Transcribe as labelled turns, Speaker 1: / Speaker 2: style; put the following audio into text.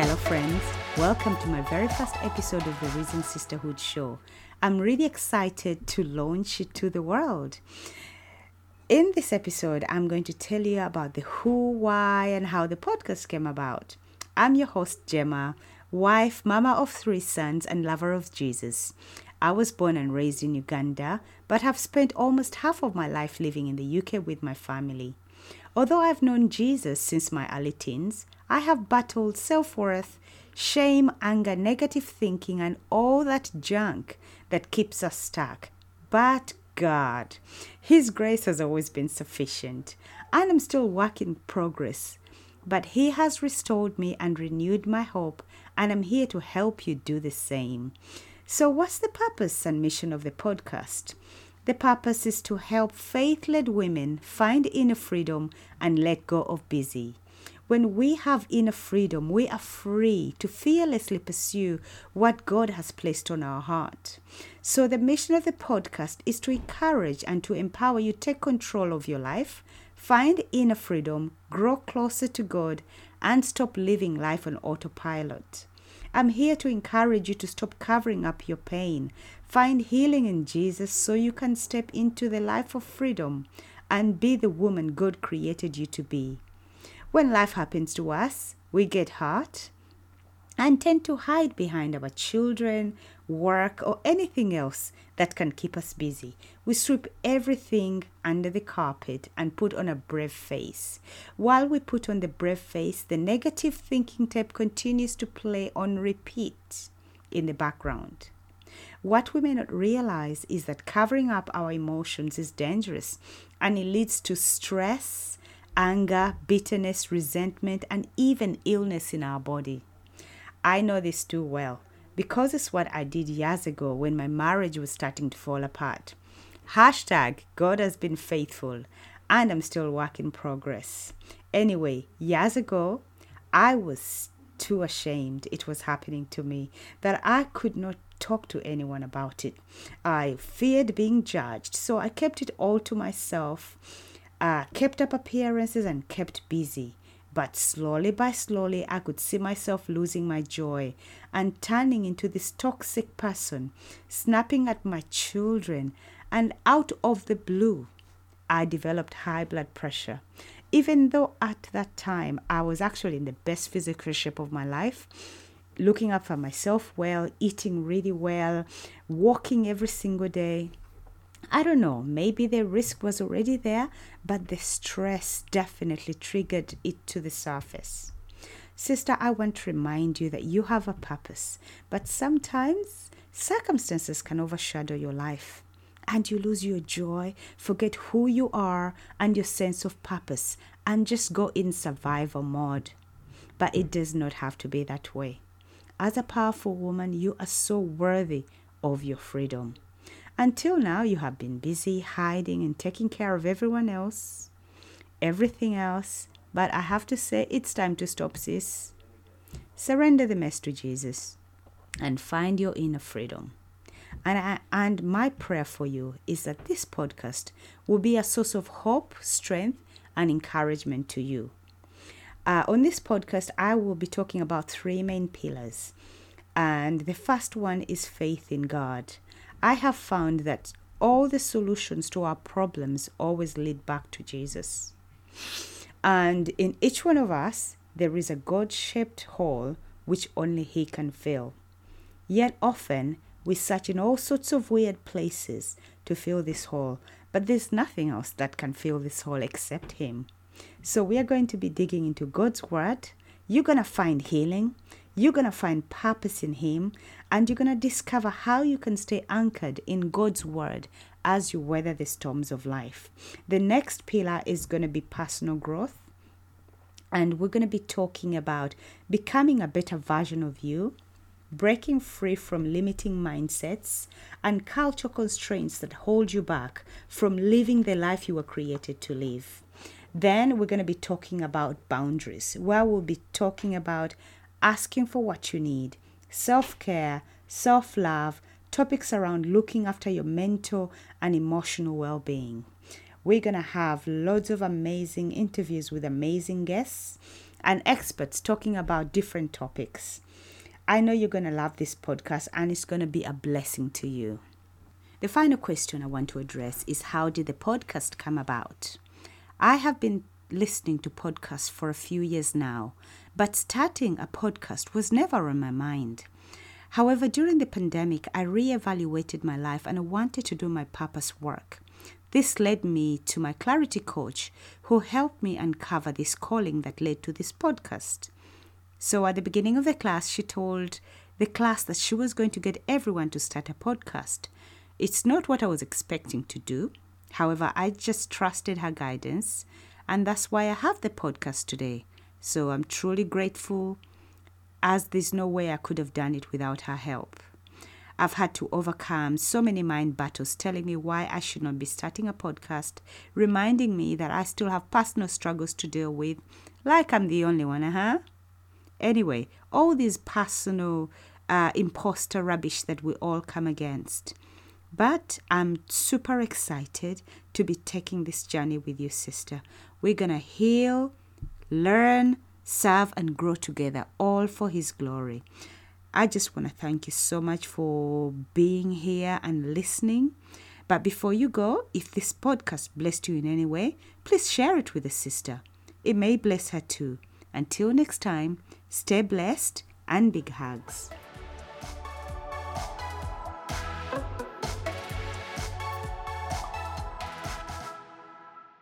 Speaker 1: Hello, friends. Welcome to my very first episode of the Risen Sisterhood Show. I'm really excited to launch it to the world. In this episode, I'm going to tell you about the who, why, and how the podcast came about. I'm your host, Gemma, wife, mama of three sons, and lover of Jesus. I was born and raised in Uganda, but have spent almost half of my life living in the UK with my family. Although I've known Jesus since my early teens, I have battled self worth, shame, anger, negative thinking, and all that junk that keeps us stuck. But God, His grace has always been sufficient, and I'm still work in progress. But He has restored me and renewed my hope, and I'm here to help you do the same. So, what's the purpose and mission of the podcast? The purpose is to help faith led women find inner freedom and let go of busy. When we have inner freedom, we are free to fearlessly pursue what God has placed on our heart. So, the mission of the podcast is to encourage and to empower you to take control of your life, find inner freedom, grow closer to God, and stop living life on autopilot. I'm here to encourage you to stop covering up your pain. Find healing in Jesus so you can step into the life of freedom and be the woman God created you to be. When life happens to us, we get hurt and tend to hide behind our children, work, or anything else that can keep us busy. We sweep everything under the carpet and put on a brave face. While we put on the brave face, the negative thinking tape continues to play on repeat in the background. What we may not realize is that covering up our emotions is dangerous and it leads to stress, anger, bitterness, resentment, and even illness in our body. I know this too well because it's what I did years ago when my marriage was starting to fall apart. Hashtag God has been faithful and I'm still work in progress. Anyway, years ago, I was too ashamed it was happening to me that I could not talk to anyone about it. I feared being judged, so I kept it all to myself, uh, kept up appearances, and kept busy. But slowly by slowly, I could see myself losing my joy and turning into this toxic person, snapping at my children. And out of the blue, I developed high blood pressure. Even though at that time I was actually in the best physical shape of my life, looking for myself well, eating really well, walking every single day, I don't know, maybe the risk was already there, but the stress definitely triggered it to the surface. Sister, I want to remind you that you have a purpose, but sometimes circumstances can overshadow your life and you lose your joy, forget who you are and your sense of purpose, and just go in survival mode. But it does not have to be that way. As a powerful woman, you are so worthy of your freedom. Until now, you have been busy hiding and taking care of everyone else, everything else. But I have to say, it's time to stop, sis. Surrender the mess to Jesus and find your inner freedom. And, I, and my prayer for you is that this podcast will be a source of hope, strength, and encouragement to you. Uh, on this podcast, I will be talking about three main pillars. And the first one is faith in God. I have found that all the solutions to our problems always lead back to Jesus. And in each one of us, there is a God shaped hole which only He can fill. Yet often, we search in all sorts of weird places to fill this hole, but there's nothing else that can fill this hole except Him. So, we are going to be digging into God's Word. You're going to find healing, you're going to find purpose in Him and you're going to discover how you can stay anchored in God's Word as you weather the storms of life. The next pillar is going to be personal growth. And we're going to be talking about becoming a better version of you, breaking free from limiting mindsets and cultural constraints that hold you back from living the life you were created to live. Then we're going to be talking about boundaries, where we'll be talking about asking for what you need, self care, self love, topics around looking after your mental and emotional well being. We're going to have loads of amazing interviews with amazing guests. and experts talking about different topics. I know you're going to love this podcast and it's going to be a blessing to you. The final question I want to address is how did the podcast come about? I have been listening to podcasts for a few years now, but starting a podcast was never on my mind. However, during the pandemic, I re-evaluated my life and I wanted to do my purpose work. This led me to my clarity coach, who helped me uncover this calling that led to this podcast. So, at the beginning of the class, she told the class that she was going to get everyone to start a podcast. It's not what I was expecting to do. However, I just trusted her guidance, and that's why I have the podcast today. So, I'm truly grateful as there's no way I could have done it without her help. I've had to overcome so many mind battles telling me why I should not be starting a podcast, reminding me that I still have personal struggles to deal with, like I'm the only one, huh? Anyway, all these personal uh, imposter rubbish that we all come against. But I'm super excited to be taking this journey with you, sister. We're going to heal, learn, serve, and grow together, all for His glory. I just want to thank you so much for being here and listening. But before you go, if this podcast blessed you in any way, please share it with a sister. It may bless her too. Until next time, stay blessed and big hugs.